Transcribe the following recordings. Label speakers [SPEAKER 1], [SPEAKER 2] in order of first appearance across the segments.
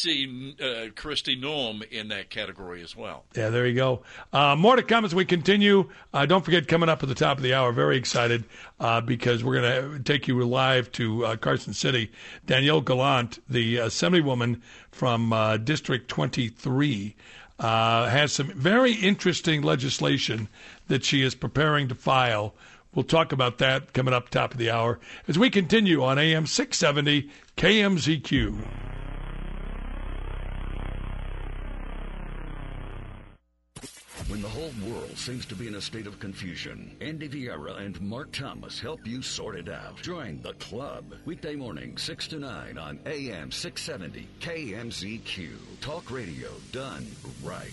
[SPEAKER 1] see uh, Kristi Noem in that category as well.
[SPEAKER 2] Yeah, there you go. Uh, more to come as we continue. Uh, don't forget, coming up at the top of the hour, very excited uh, because we're going to take you live to uh, Carson City. Danielle Gallant, the assemblywoman from uh, District 23, has some very interesting legislation that she is preparing to file. We'll talk about that coming up top of the hour as we continue on AM 670 KMZQ.
[SPEAKER 3] When the whole world seems to be in a state of confusion, Andy Vieira and Mark Thomas help you sort it out. Join the club. Weekday morning, 6 to 9 on AM 670 KMZQ. Talk radio done right.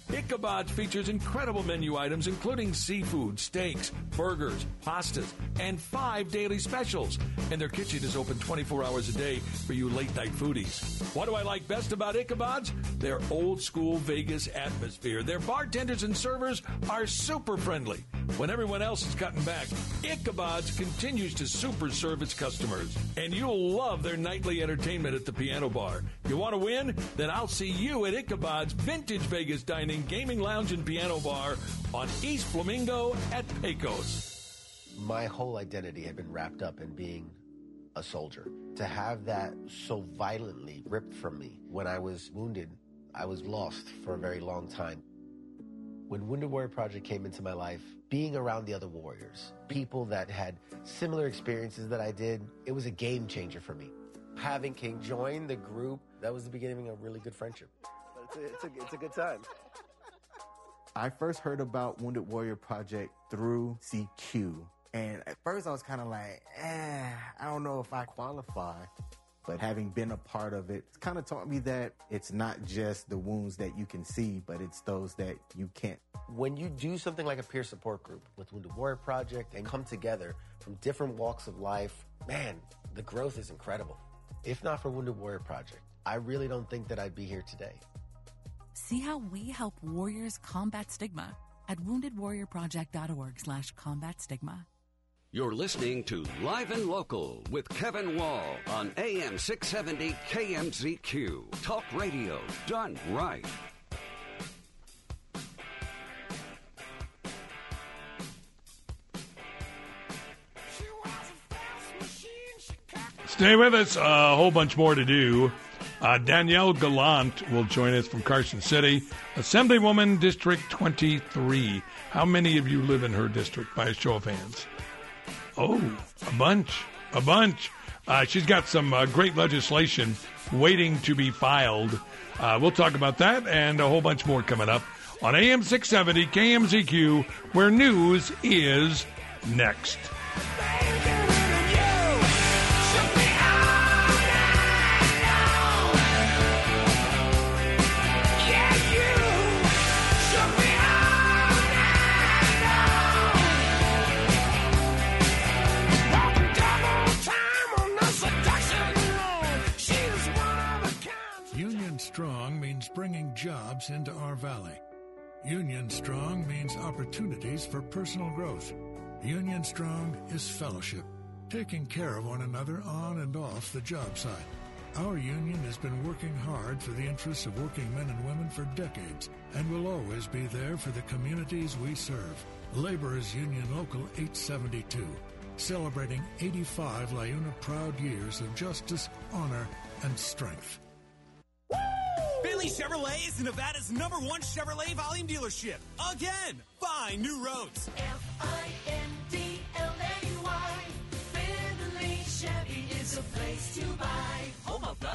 [SPEAKER 4] Ichabod features incredible menu items including seafood, steaks, burgers, pastas, and five daily specials. And their kitchen is open 24 hours a day for you late night foodies. What do I like best about Ichabod's? Their old school Vegas atmosphere. Their bartenders and servers are super friendly. When everyone else is cutting back, Ichabod's continues to super serve its customers. And you'll love their nightly entertainment at the piano bar. You want to win? Then I'll see you at Ichabod's Vintage Vegas Dining Gaming Lounge and Piano Bar on East Flamingo at Pecos.
[SPEAKER 5] My whole identity had been wrapped up in being a soldier. To have that so violently ripped from me when I was wounded, I was lost for a very long time. When Wounded Warrior Project came into my life, being around the other warriors, people that had similar experiences that I did, it was a game changer for me. Having King join the group, that was the beginning of a really good friendship. It's a, it's a, it's a good time.
[SPEAKER 6] I first heard about Wounded Warrior Project through CQ. And at first I was kind of like, eh, I don't know if I qualify. But having been a part of it, it's kind of taught me that it's not just the wounds that you can see, but it's those that you can't.
[SPEAKER 5] When you do something like a peer support group with Wounded Warrior Project and come together from different walks of life, man, the growth is incredible. If not for Wounded Warrior Project, I really don't think that I'd be here today.
[SPEAKER 7] See how we help warriors combat stigma at woundedwarriorproject.org slash combat stigma.
[SPEAKER 3] You're listening to Live and Local with Kevin Wall on AM 670 KMZQ. Talk radio done right.
[SPEAKER 2] Stay with us. a whole bunch more to do. Uh, Danielle Gallant will join us from Carson City, Assemblywoman District 23. How many of you live in her district by a show of hands? Oh, a bunch. A bunch. Uh, she's got some uh, great legislation waiting to be filed. Uh, we'll talk about that and a whole bunch more coming up on AM 670 KMZQ, where news is next.
[SPEAKER 8] Union Strong means opportunities for personal growth. Union Strong is fellowship, taking care of one another on and off the job site. Our union has been working hard for the interests of working men and women for decades and will always be there for the communities we serve. Laborers Union Local 872, celebrating 85 LIUNA proud years of justice, honor, and strength.
[SPEAKER 9] Findlay Chevrolet is Nevada's number one Chevrolet volume dealership. Again, find new roads.
[SPEAKER 10] F-I-N-D-L-A-Y. Findlay Chevy is a place to buy. Home of the...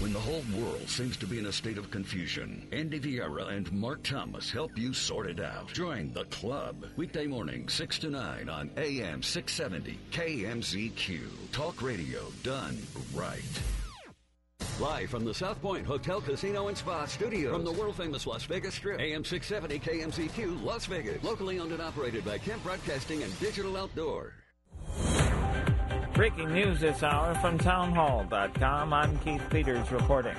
[SPEAKER 3] When the whole world seems to be in a state of confusion, Andy Vieira and Mark Thomas help you sort it out. Join the club. Weekday morning, 6 to 9 on AM 670 KMZQ. Talk radio done right. Live from the South Point Hotel, Casino, and Spa Studios. From the world famous Las Vegas Strip. AM 670 KMZQ, Las Vegas. Locally owned and operated by Kemp Broadcasting and Digital Outdoor.
[SPEAKER 11] Breaking news this hour from townhall.com. I'm Keith Peters reporting.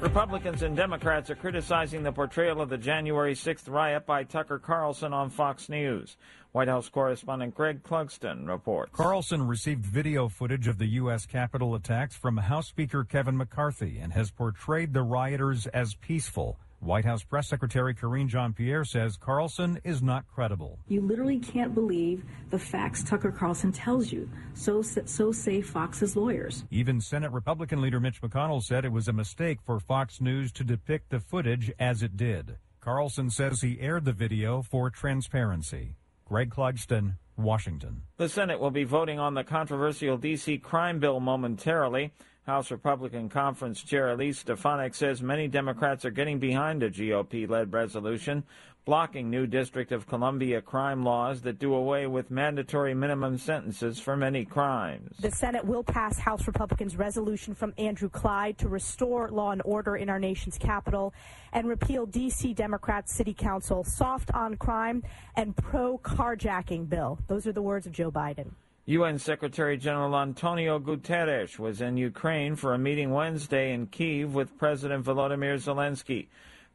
[SPEAKER 11] Republicans and Democrats are criticizing the portrayal of the January 6th riot by Tucker Carlson on Fox News. White House correspondent Greg Clugston reports.
[SPEAKER 12] Carlson received video footage of the U.S. Capitol attacks from House Speaker Kevin McCarthy and has portrayed the rioters as peaceful. White House Press Secretary Karine Jean Pierre says Carlson is not credible.
[SPEAKER 13] You literally can't believe the facts Tucker Carlson tells you. So, so say Fox's lawyers.
[SPEAKER 12] Even Senate Republican leader Mitch McConnell said it was a mistake for Fox News to depict the footage as it did. Carlson says he aired the video for transparency. Greg Clugston, Washington.
[SPEAKER 11] The Senate will be voting on the controversial D.C. crime bill momentarily. House Republican Conference Chair Elise Stefanik says many Democrats are getting behind a GOP led resolution blocking new District of Columbia crime laws that do away with mandatory minimum sentences for many crimes.
[SPEAKER 14] The Senate will pass House Republicans' resolution from Andrew Clyde to restore law and order in our nation's capital and repeal D.C. Democrats' City Council soft on crime and pro carjacking bill. Those are the words of Joe Biden.
[SPEAKER 11] UN Secretary General Antonio Guterres was in Ukraine for a meeting Wednesday in Kiev with President Volodymyr Zelensky.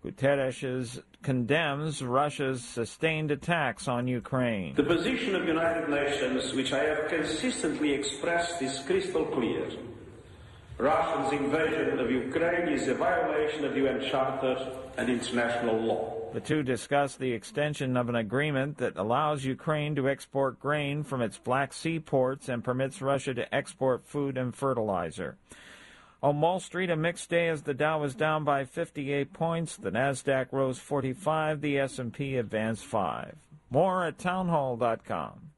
[SPEAKER 11] Guterres condemns Russia's sustained attacks on Ukraine.
[SPEAKER 15] The position of the United Nations, which I have consistently expressed, is crystal clear. Russia's invasion of Ukraine is a violation of UN Charter and international law.
[SPEAKER 11] The two discussed the extension of an agreement that allows Ukraine to export grain from its Black Sea ports and permits Russia to export food and fertilizer. On Wall Street, a mixed day as the Dow was down by 58 points, the Nasdaq rose 45, the S&P advanced 5. More at townhall.com.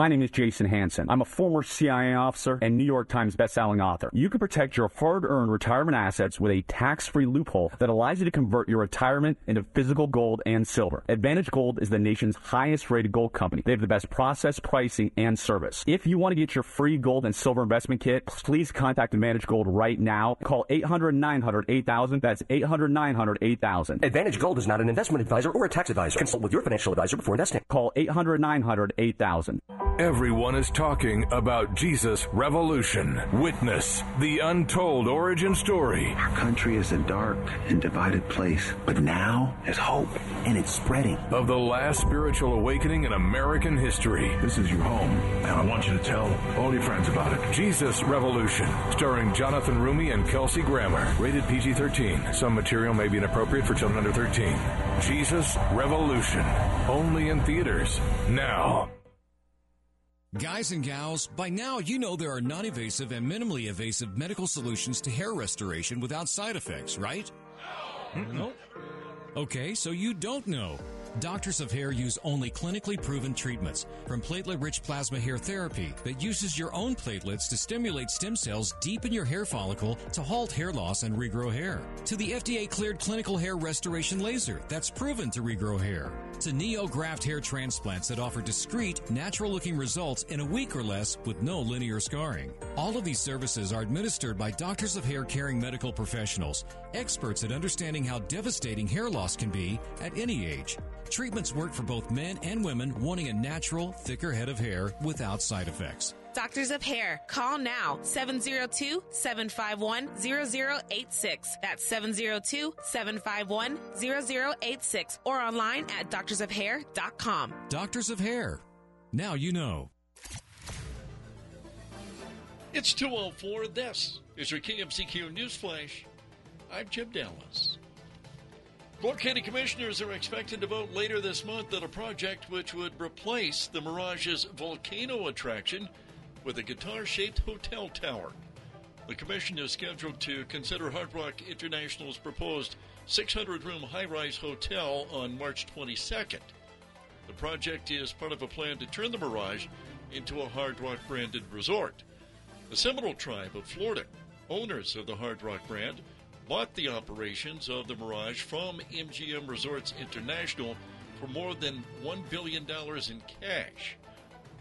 [SPEAKER 16] My name is Jason Hanson. I'm a former CIA officer and New York Times bestselling author. You can protect your hard-earned retirement assets with a tax-free loophole that allows you to convert your retirement into physical gold and silver. Advantage Gold is the nation's highest-rated gold company. They have the best process, pricing, and service. If you want to get your free gold and silver investment kit, please contact Advantage Gold right now. Call 800-900-8000. That's 800-900-8000.
[SPEAKER 17] Advantage Gold is not an investment advisor or a tax advisor. Consult with your financial advisor before investing.
[SPEAKER 16] Call 800-900-8000.
[SPEAKER 18] Everyone is talking about Jesus Revolution. Witness the untold origin story.
[SPEAKER 19] Our country is a dark and divided place, but now there's hope, and it's spreading.
[SPEAKER 18] Of the last spiritual awakening in American history.
[SPEAKER 20] This is your home, and I want you to tell all your friends about it.
[SPEAKER 18] Jesus Revolution, starring Jonathan Roumie and Kelsey Grammer. Rated PG 13. Some material may be inappropriate for children under 13. Jesus Revolution. Only in theaters. Now.
[SPEAKER 21] Guys and gals, by now you know there are non invasive and minimally invasive medical solutions to hair restoration without side effects, right?
[SPEAKER 22] No.
[SPEAKER 21] Okay, so you don't know. Doctors of Hair use only clinically proven treatments, from platelet rich plasma hair therapy that uses your own platelets to stimulate stem cells deep in your hair follicle to halt hair loss and regrow hair, to the FDA cleared clinical hair restoration laser that's proven to regrow hair, to NeoGraft hair transplants that offer discreet, natural looking results in a week or less with no linear scarring. All of these services are administered by doctors of hair caring medical professionals, experts at understanding how devastating hair loss can be at any age. Treatments work for both men and women wanting a natural, thicker head of hair without side effects.
[SPEAKER 23] Doctors of Hair. Call now 702 751 0086. That's 702 751 0086 or online at doctorsofhair.com.
[SPEAKER 21] Doctors of Hair. Now you know.
[SPEAKER 24] It's 204. This is your KMZQ News Flash. I'm Jim Dallas. Clark County commissioners are expected to vote later this month on a project which would replace the Mirage's volcano attraction with a guitar shaped hotel tower. The commission is scheduled to consider Hard Rock International's proposed 600 room high rise hotel on March 22nd. The project is part of a plan to turn the Mirage into a Hard Rock branded resort. The Seminole Tribe of Florida, owners of the Hard Rock brand, bought the operations of the Mirage from MGM Resorts International for more than $1 billion in cash.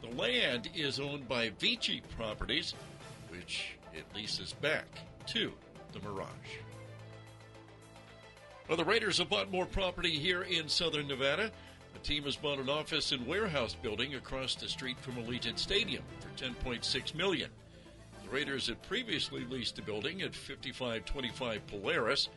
[SPEAKER 24] The land is owned by Vici Properties, which it leases back to the Mirage. Well, the Raiders have bought more property here in southern Nevada. The team has bought an office and warehouse building across the street from Allegiant Stadium for 10.6 million. The Raiders had previously leased the building at 5525 Polaris.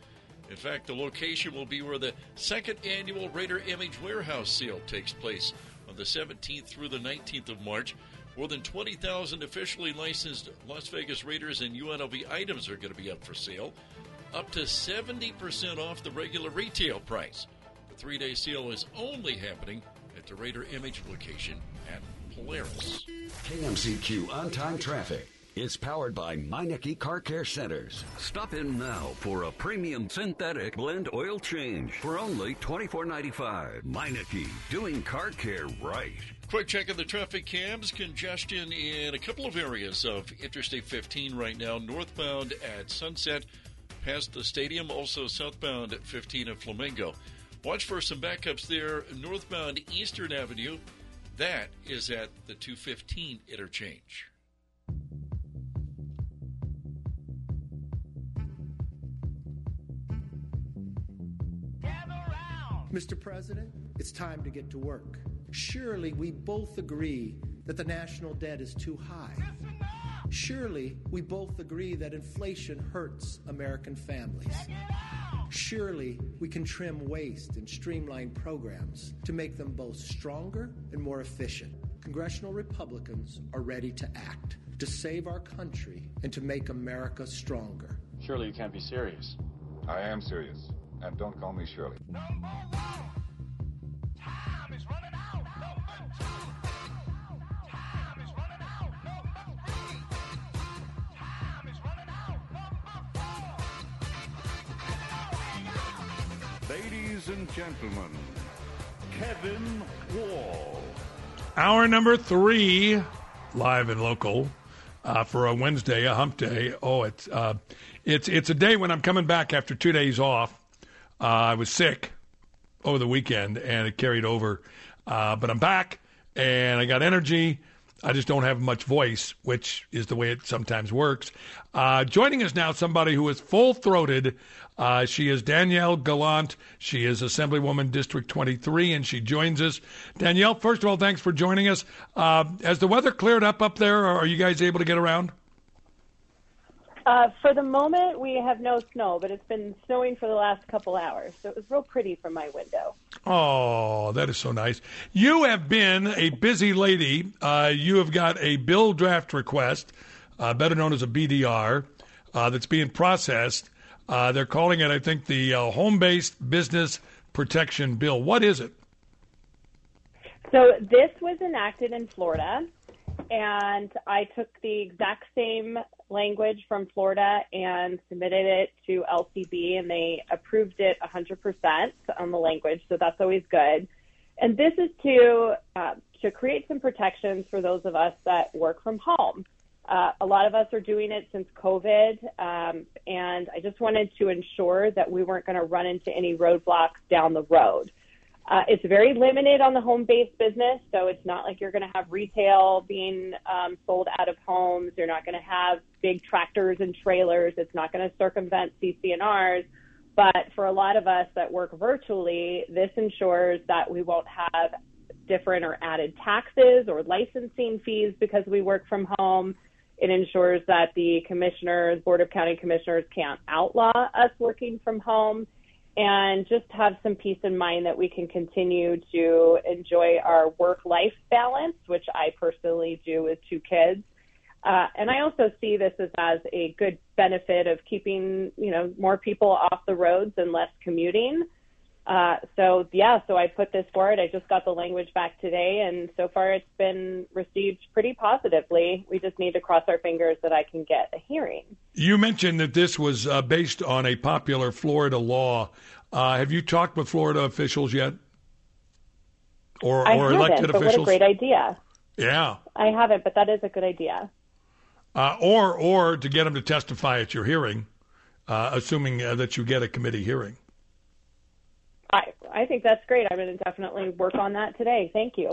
[SPEAKER 24] In fact, the location will be where the second annual Raider Image Warehouse sale takes place on the 17th through the 19th of March. More than 20,000 officially licensed Las Vegas Raiders and UNLV items are going to be up for sale, up to 70% off the regular retail price. The three day sale is only happening at the Raider Image location at Polaris.
[SPEAKER 3] KMZQ on time traffic is powered by Meineke Car Care Centers. Stop in now for a premium synthetic blend oil change for only $24.95. Meineke, doing car care right.
[SPEAKER 24] Quick check of the traffic cams. Congestion in a couple of areas of Interstate 15 right now. Northbound at Sunset, past the stadium. Also southbound at 15 at Flamingo. Watch for some backups there. Northbound Eastern Avenue. That is at the 215 interchange.
[SPEAKER 22] Mr. President, it's time to get to work. Surely we both agree that the national debt is too high. Surely we both agree that inflation hurts American families. Surely we can trim waste and streamline programs to make them both stronger and more efficient. Congressional Republicans are ready to act to save our country and to make America stronger.
[SPEAKER 25] Surely you can't be serious.
[SPEAKER 26] I am serious. And don't call me Shirley.
[SPEAKER 18] Gentlemen, Kevin Wall.
[SPEAKER 2] Hour number three, live and local, uh, for a Wednesday, a hump day. Oh, it's uh, it's it's a day when I'm coming back after two days off. Uh, I was sick over the weekend, and it carried over. Uh, but I'm back, and I got energy. I just don't have much voice, which is the way it sometimes works. Uh, joining us now, somebody who is full throated. Uh, she is Danielle Gallant. She is Assemblywoman District 23, and she joins us. Danielle, first of all, thanks for joining us. Uh, has the weather cleared up up there, or are you guys able to get around?
[SPEAKER 27] Uh, for the moment, we have no snow, but it's been snowing for the last couple hours, so it was real pretty from my window.
[SPEAKER 2] Oh, that is so nice. You have been a busy lady. Uh, you have got a bill draft request, uh, better known as a BDR, uh, that's being processed. Uh, they're calling it, I think, the uh, Home Based Business Protection Bill. What is it?
[SPEAKER 27] So this was enacted in Florida, and I took the exact same language from Florida and submitted it to LCB, and they approved it 100% on the language. So that's always good. And this is to uh, to create some protections for those of us that work from home. Uh, a lot of us are doing it since COVID, um, and I just wanted to ensure that we weren't going to run into any roadblocks down the road. Uh, it's very limited on the home based business, so it's not like you're going to have retail being um, sold out of homes. You're not going to have big tractors and trailers. It's not going to circumvent CC&Rs. But for a lot of us that work virtually, this ensures that we won't have different or added taxes or licensing fees because we work from home. It ensures that the commissioners, Board of County Commissioners, can't outlaw us working from home and just have some peace in mind that we can continue to enjoy our work life balance, which I personally do with two kids. Uh, and I also see this as, as a good benefit of keeping, you know, more people off the roads and less commuting. Uh, so yeah, so I put this forward. I just got the language back today, and so far it's been received pretty positively. We just need to cross our fingers that I can get a hearing.
[SPEAKER 2] You mentioned that this was uh, based on a popular Florida law. Uh, have you talked with Florida officials yet, or,
[SPEAKER 27] I
[SPEAKER 2] or
[SPEAKER 27] haven't,
[SPEAKER 2] elected
[SPEAKER 27] but
[SPEAKER 2] officials?
[SPEAKER 27] what a great idea!
[SPEAKER 2] Yeah,
[SPEAKER 27] I haven't, but that is a good idea.
[SPEAKER 2] uh, or or to get them to testify at your hearing, uh, assuming uh, that you get a committee hearing.
[SPEAKER 27] I I think that's great. I'm going to definitely work on that today. Thank you.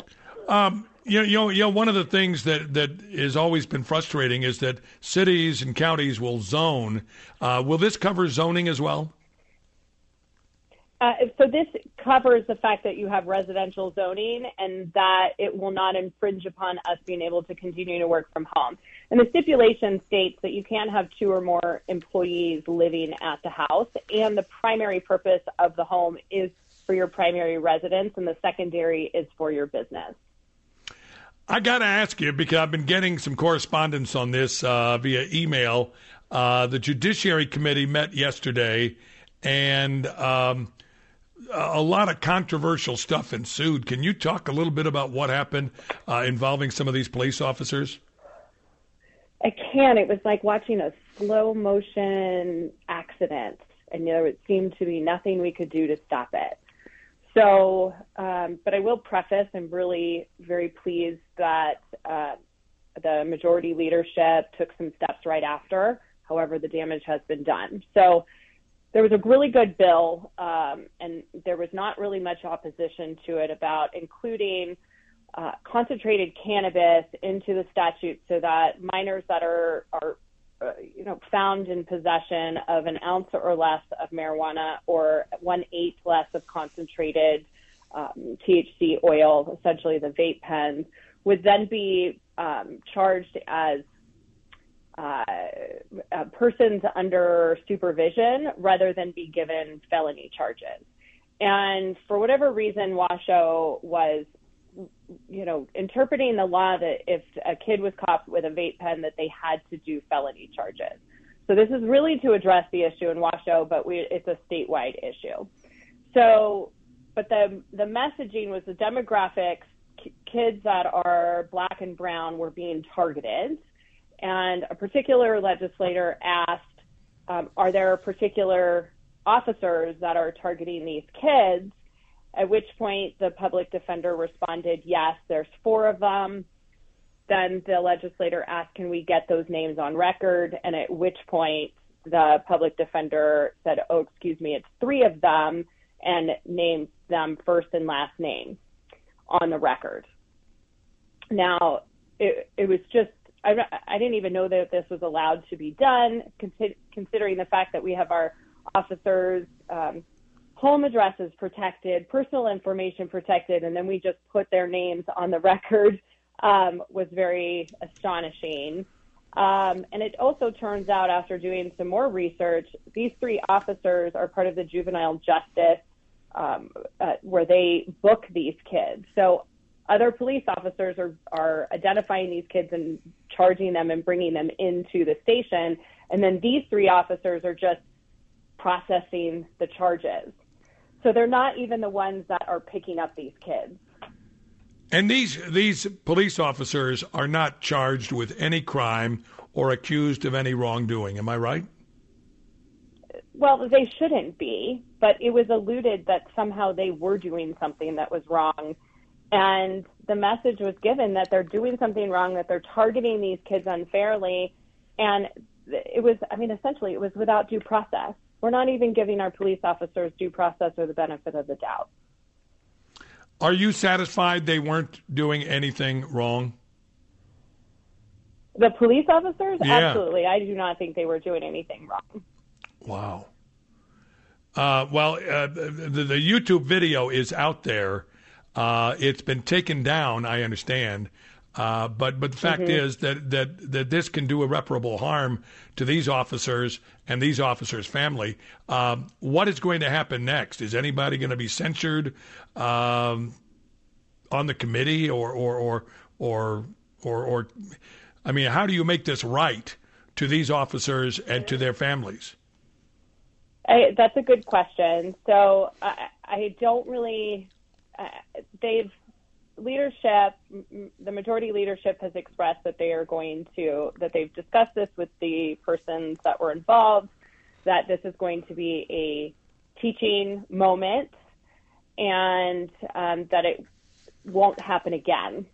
[SPEAKER 2] Um, you know, you know, you know, one of the things that that has always been frustrating is that cities and counties will zone. Uh, will this cover zoning as well?
[SPEAKER 27] Uh, so this covers the fact that you have residential zoning and that it will not infringe upon us being able to continue to work from home. And the stipulation states that you can't have two or more employees living at the house, and the primary purpose of the home is for your primary residence, and the secondary is for your business.
[SPEAKER 2] I got to ask you because I've been getting some correspondence on this uh, via email. Uh, the Judiciary Committee met yesterday, and um, a lot of controversial stuff ensued. Can you talk a little bit about what happened uh, involving some of these police officers?
[SPEAKER 27] I can. It was like watching a slow motion accident, and there seemed to be nothing we could do to stop it. So, um, but I will preface, I'm really very pleased that uh, the majority leadership took some steps right after. However, the damage has been done. So, there was a really good bill, um, and there was not really much opposition to it about including uh, concentrated cannabis into the statute so that minors that are are uh, you know found in possession of an ounce or less of marijuana or one eighth less of concentrated um, THC oil, essentially the vape pens, would then be um, charged as uh, uh, persons under supervision rather than be given felony charges. And for whatever reason, Washoe was, you know, interpreting the law that if a kid was caught with a vape pen, that they had to do felony charges. So this is really to address the issue in Washoe, but we, it's a statewide issue. So, but the the messaging was the demographics. Kids that are black and brown were being targeted, and a particular legislator asked, um, "Are there particular officers that are targeting these kids?" At which point the public defender responded, "Yes, there's four of them." Then the legislator asked, "Can we get those names on record?" And at which point the public defender said, "Oh, excuse me, it's three of them," and named them first and last name on the record. Now, it, it was just, I, I didn't even know that this was allowed to be done, consi- considering the fact that we have our officers' um, home addresses protected, personal information protected, and then we just put their names on the record um, was very astonishing. Um, and it also turns out, after doing some more research, these three officers are part of the juvenile justice um, uh, where they book these kids. So other police officers are, are identifying these kids and charging them and bringing them into the station. And then these three officers are just processing the charges. So they're not even the ones that are picking up these kids.
[SPEAKER 2] And these these police officers are not charged with any crime or accused of any wrongdoing. Am I right?
[SPEAKER 27] Well, they shouldn't be, but it was alluded that somehow they were doing something that was wrong. And the message was given that they're doing something wrong, that they're targeting these kids unfairly. And it was, I mean, essentially, it was without due process. We're not even giving our police officers due process or the benefit of the doubt.
[SPEAKER 2] Are you satisfied they weren't doing anything wrong?
[SPEAKER 27] The police officers?
[SPEAKER 2] Yeah.
[SPEAKER 27] Absolutely. I do not think they were doing anything wrong.
[SPEAKER 2] Wow. Uh, well, uh, the, the YouTube video is out there. Uh, it's been taken down, I understand. Uh, but but the fact
[SPEAKER 27] Mhm.
[SPEAKER 2] is that, that that this can do irreparable harm to these officers and these officers' family. Um, what is going to happen next? Is anybody going to be censured um, on the committee or or or or or, or I mean, how do you make this right to these officers and to their families?
[SPEAKER 27] I, that's a good question. So I, I don't really. Uh, they've leadership. The majority leadership has expressed that they are going to that they've discussed this with the persons that were involved. That this is going to be a teaching moment, and um, that it won't happen again.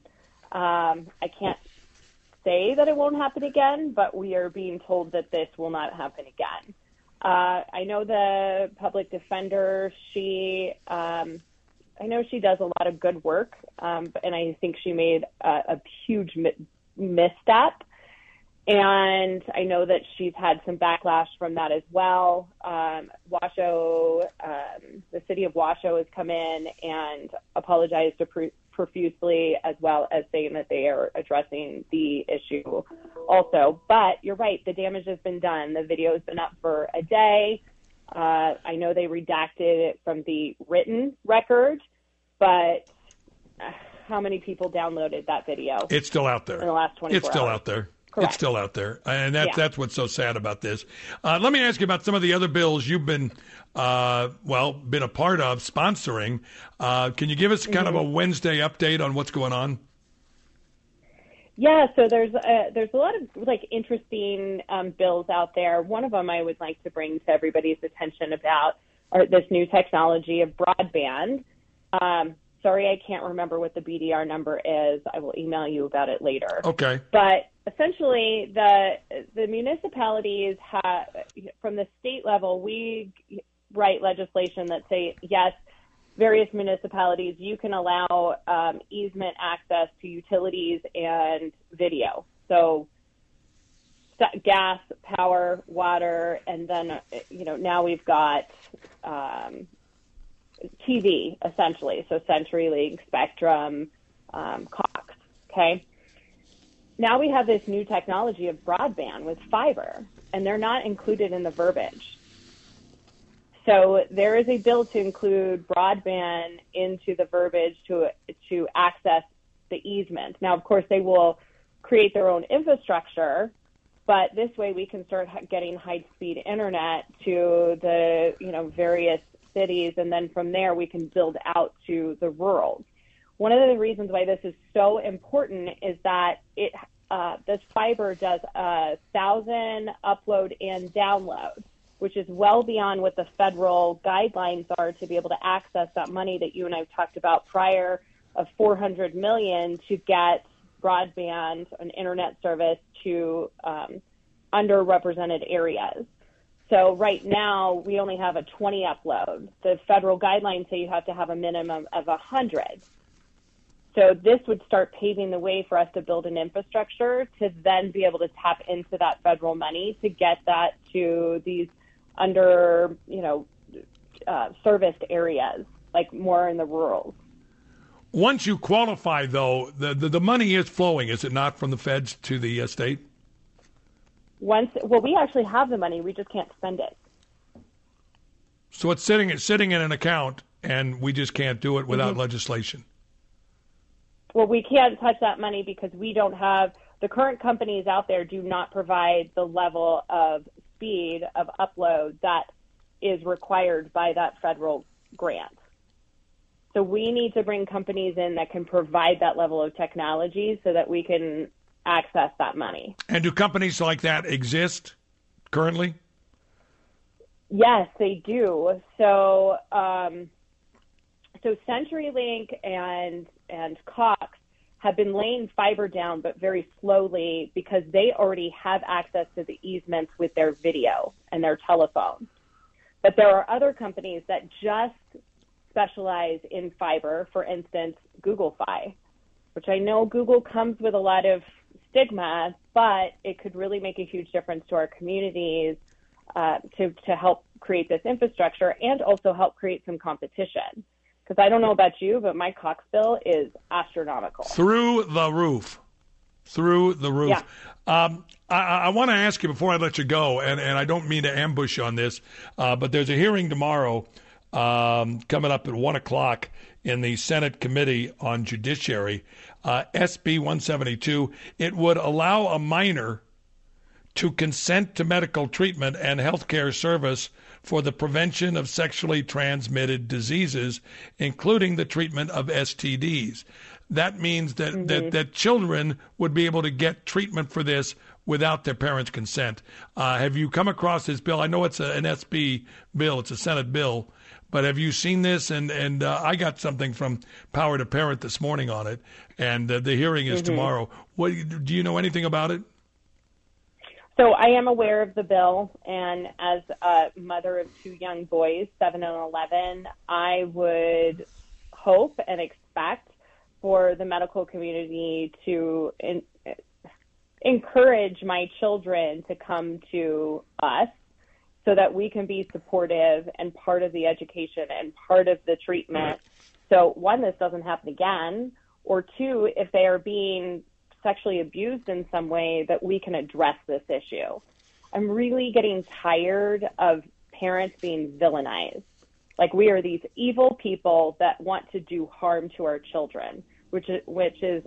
[SPEAKER 27] Um, I can't say that it won't happen again, but we are being told that this will not happen again. Uh, I know the public defender. She, um, I know she does a lot of good work, um, and I think she made a, a huge mi- misstep. And I know that she's had some backlash from that as well. Um, Washoe, um, the city of Washoe has come in and apologized profusely, as well as saying that they are addressing the issue also. But you're right, the damage has been done. The video has been up for a day. Uh, I know they redacted it from the written record, but uh, how many people downloaded that video?
[SPEAKER 2] It's still out there.
[SPEAKER 27] In the last 24
[SPEAKER 2] It's still
[SPEAKER 27] hours?
[SPEAKER 2] out there.
[SPEAKER 27] Correct.
[SPEAKER 2] It's still out there, and that's
[SPEAKER 27] Yeah.
[SPEAKER 2] that's what's so sad about this. Uh, let me ask you about some of the other bills you've been, uh, well, been a part of sponsoring. Uh, can you give us kind of a. Wednesday update on what's going on?
[SPEAKER 27] Yeah, so there's a, there's a lot of like interesting um, bills out there. One of them I would like to bring to everybody's attention about are this new technology of broadband. Um, sorry, I can't remember what the BDR number is. I will email you about it later.
[SPEAKER 2] Okay.
[SPEAKER 27] But essentially, the the municipalities have, from the state level, we write legislation that say yes, various municipalities you can allow um, easement access to utilities and video. So gas, power, water, and then you know now we've got um, TV essentially. So CenturyLink, Spectrum, um, Cox. Okay. Now we have this new technology of broadband with fiber, and they're not included in the verbiage. So there is a bill to include broadband into the verbiage to to access the easement. Now, of course, they will create their own infrastructure, but this way we can start getting high speed internet to the you know various cities, and then from there we can build out to the rural. One of the reasons why this is so important is that it uh, this fiber does a thousand upload and download, which is well beyond what the federal guidelines are to be able to access that money that you and I've talked about prior of 400 million to get broadband and internet service to um, underrepresented areas. So right now we only have a 20 upload. The federal guidelines say you have to have a minimum of 100. So this would start paving the way for us to build an infrastructure to then be able to tap into that federal money to get that to these under, you know, uh, serviced areas, like more in the rural.
[SPEAKER 2] Once you qualify, though, the, the the money is flowing, is it not, from the feds to the uh, state?
[SPEAKER 27] Once, well, we actually have the money, we just can't spend it.
[SPEAKER 2] So it's sitting it's sitting in an account, and we just can't do it without
[SPEAKER 27] Mhm.
[SPEAKER 2] legislation.
[SPEAKER 27] Well, we can't touch that money because we don't have the current companies out there do not provide the level of speed of upload that is required by that federal grant. So we need to bring companies in that can provide that level of technology so that we can access that money.
[SPEAKER 2] And do companies like that exist currently?
[SPEAKER 27] Yes, they do. So, um, so CenturyLink and and Cox have been laying fiber down, but very slowly because they already have access to the easements with their video and their telephone. But there are other companies that just specialize in fiber. For instance, Google Fi, which I know Google comes with a lot of stigma, but it could really make a huge difference to our communities uh, to to help create this infrastructure and also help create some competition. Because I don't know about you, but my Cox bill is astronomical.
[SPEAKER 2] Through the roof. Through the roof.
[SPEAKER 27] Yeah.
[SPEAKER 2] Um, I, I want to ask you before I let you go, and, and I don't mean to ambush you on this, uh, but there's a hearing tomorrow um, coming up at 1 o'clock in the Senate Committee on Judiciary. Uh, SB 172. It would allow a minor to consent to medical treatment and health care service for the prevention of sexually transmitted diseases, including the treatment of STDs. That means that, that, that children would be able to get treatment for this without their parents' consent. Uh, have you come across this bill? I know it's a, an SB bill, it's a Senate bill, but have you seen this? And and uh, I got something from Power to Parent this morning on it, and uh, the hearing is
[SPEAKER 27] Mhm.
[SPEAKER 2] tomorrow. What do you know anything about it?
[SPEAKER 27] So I am aware of the bill, and as a mother of two young boys, seven and eleven, I would hope and expect for the medical community to in, encourage my children to come to us so that we can be supportive and part of the education and part of the treatment. So, one, this doesn't happen again, or two, if they are being sexually abused in some way, that we can address this issue. I'm really getting tired of parents being villainized. Like we are these evil people that want to do harm to our children, which is, which is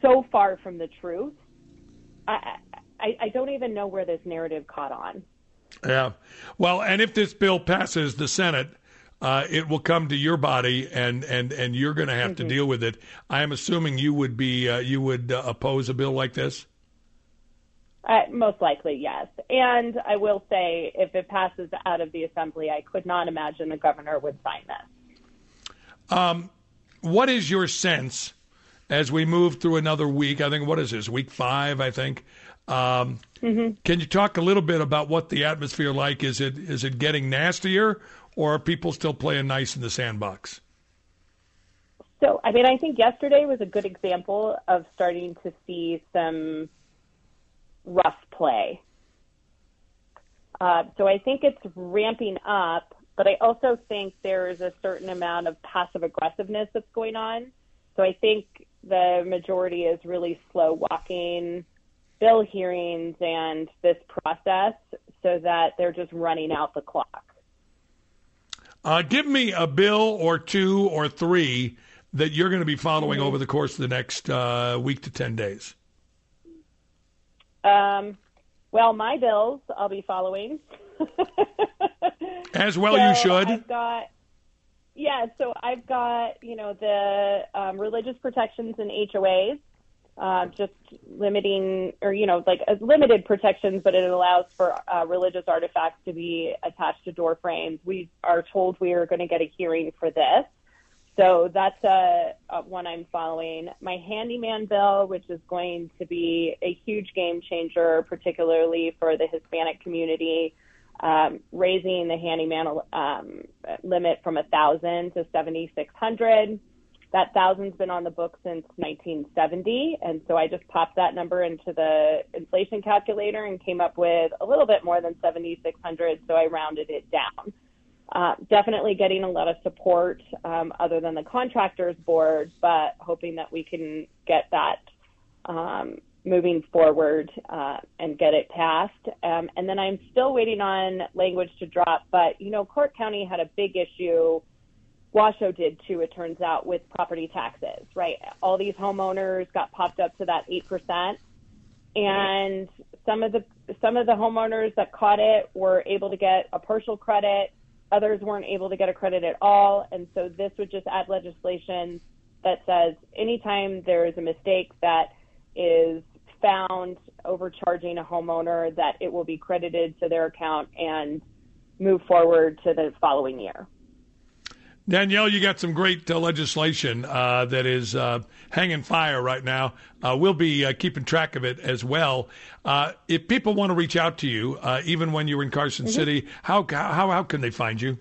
[SPEAKER 27] so far from the truth. I, I, I don't even know where this narrative caught on.
[SPEAKER 2] Yeah. Well, and if this bill passes the Senate, uh, it will come to your body, and and and you're going to have to
[SPEAKER 27] Mhm.
[SPEAKER 2] deal with it. I am assuming you would be uh, you would uh, oppose a bill like this.
[SPEAKER 27] Uh, most likely, yes. And I will say, if it passes out of the assembly, I could not imagine the governor would sign this.
[SPEAKER 2] Um, what is your sense as we move through another week? I think what is this week five? I think. Um,
[SPEAKER 27] Mhm.
[SPEAKER 2] Can you talk a little bit about what the atmosphere like? Is it is it getting nastier, or are people still playing nice in the sandbox?
[SPEAKER 27] So, I mean, I think yesterday was a good example of starting to see some rough play. Uh, so I think it's ramping up, but I also think there's a certain amount of passive aggressiveness that's going on. So I think the majority is really slow walking bill hearings and this process so that they're just running out the clock.
[SPEAKER 2] Uh, give me a bill or two or three that you're going to be following over the course of the next uh, week to ten days.
[SPEAKER 27] Um, well, my bills I'll be following.
[SPEAKER 2] As well, you should.
[SPEAKER 27] I've got, yeah. So I've got you know the um, religious protections and HOAs, uh, just limiting or you know like uh, limited protections, but it allows for uh, religious artifacts to be attached to door frames. We are told we are going to get a hearing for this. So that's a, a one I'm following. My handyman bill, which is going to be a huge game changer, particularly for the Hispanic community, um, raising the handyman um, limit from a thousand to seventy six hundred. That thousand's been on the books since 1970, and so I just popped that number into the inflation calculator and came up with a little bit more than 7,600. So I rounded it down. Uh, definitely getting a lot of support um, other than the contractors board, but hoping that we can get that um, moving forward uh, and get it passed. Um, and then I'm still waiting on language to drop, but you know, Clark County had a big issue. Washoe did too, it turns out, with property taxes, right? All these homeowners got popped up to that 8%. And some of the some of the homeowners that caught it were able to get a partial credit. Others weren't able to get a credit at all. And so this would just add legislation that says anytime there is a mistake that is found overcharging a homeowner, that it will be credited to their account and move forward to the following year.
[SPEAKER 2] Danielle, you got some great uh, legislation uh, that is uh, hanging fire right now. Uh, we'll be uh, keeping track of it as well. Uh, if people want to reach out to you, uh, even when you're in Carson
[SPEAKER 27] Mhm.
[SPEAKER 2] City, how, how how can they find you?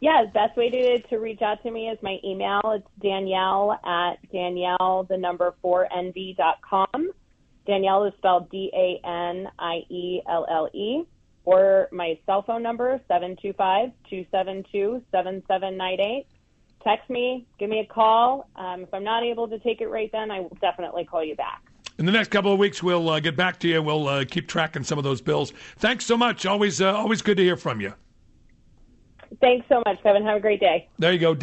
[SPEAKER 27] Yeah, the best way to, to reach out to me is my email. It's Danielle at Danielle, the number four NV dot com. Danielle is spelled D A N I E L L E. Or my cell phone number, 725 272 7798. text me, give me a call. Um, if I'm not able to take it right then, I will definitely call you back.
[SPEAKER 2] In the next couple of weeks, we'll uh, get back to you. We'll uh, keep tracking some of those bills. Thanks so much. Always, uh, always good to hear from you.
[SPEAKER 27] Thanks so much, Kevin. Have a great day.
[SPEAKER 2] There you go.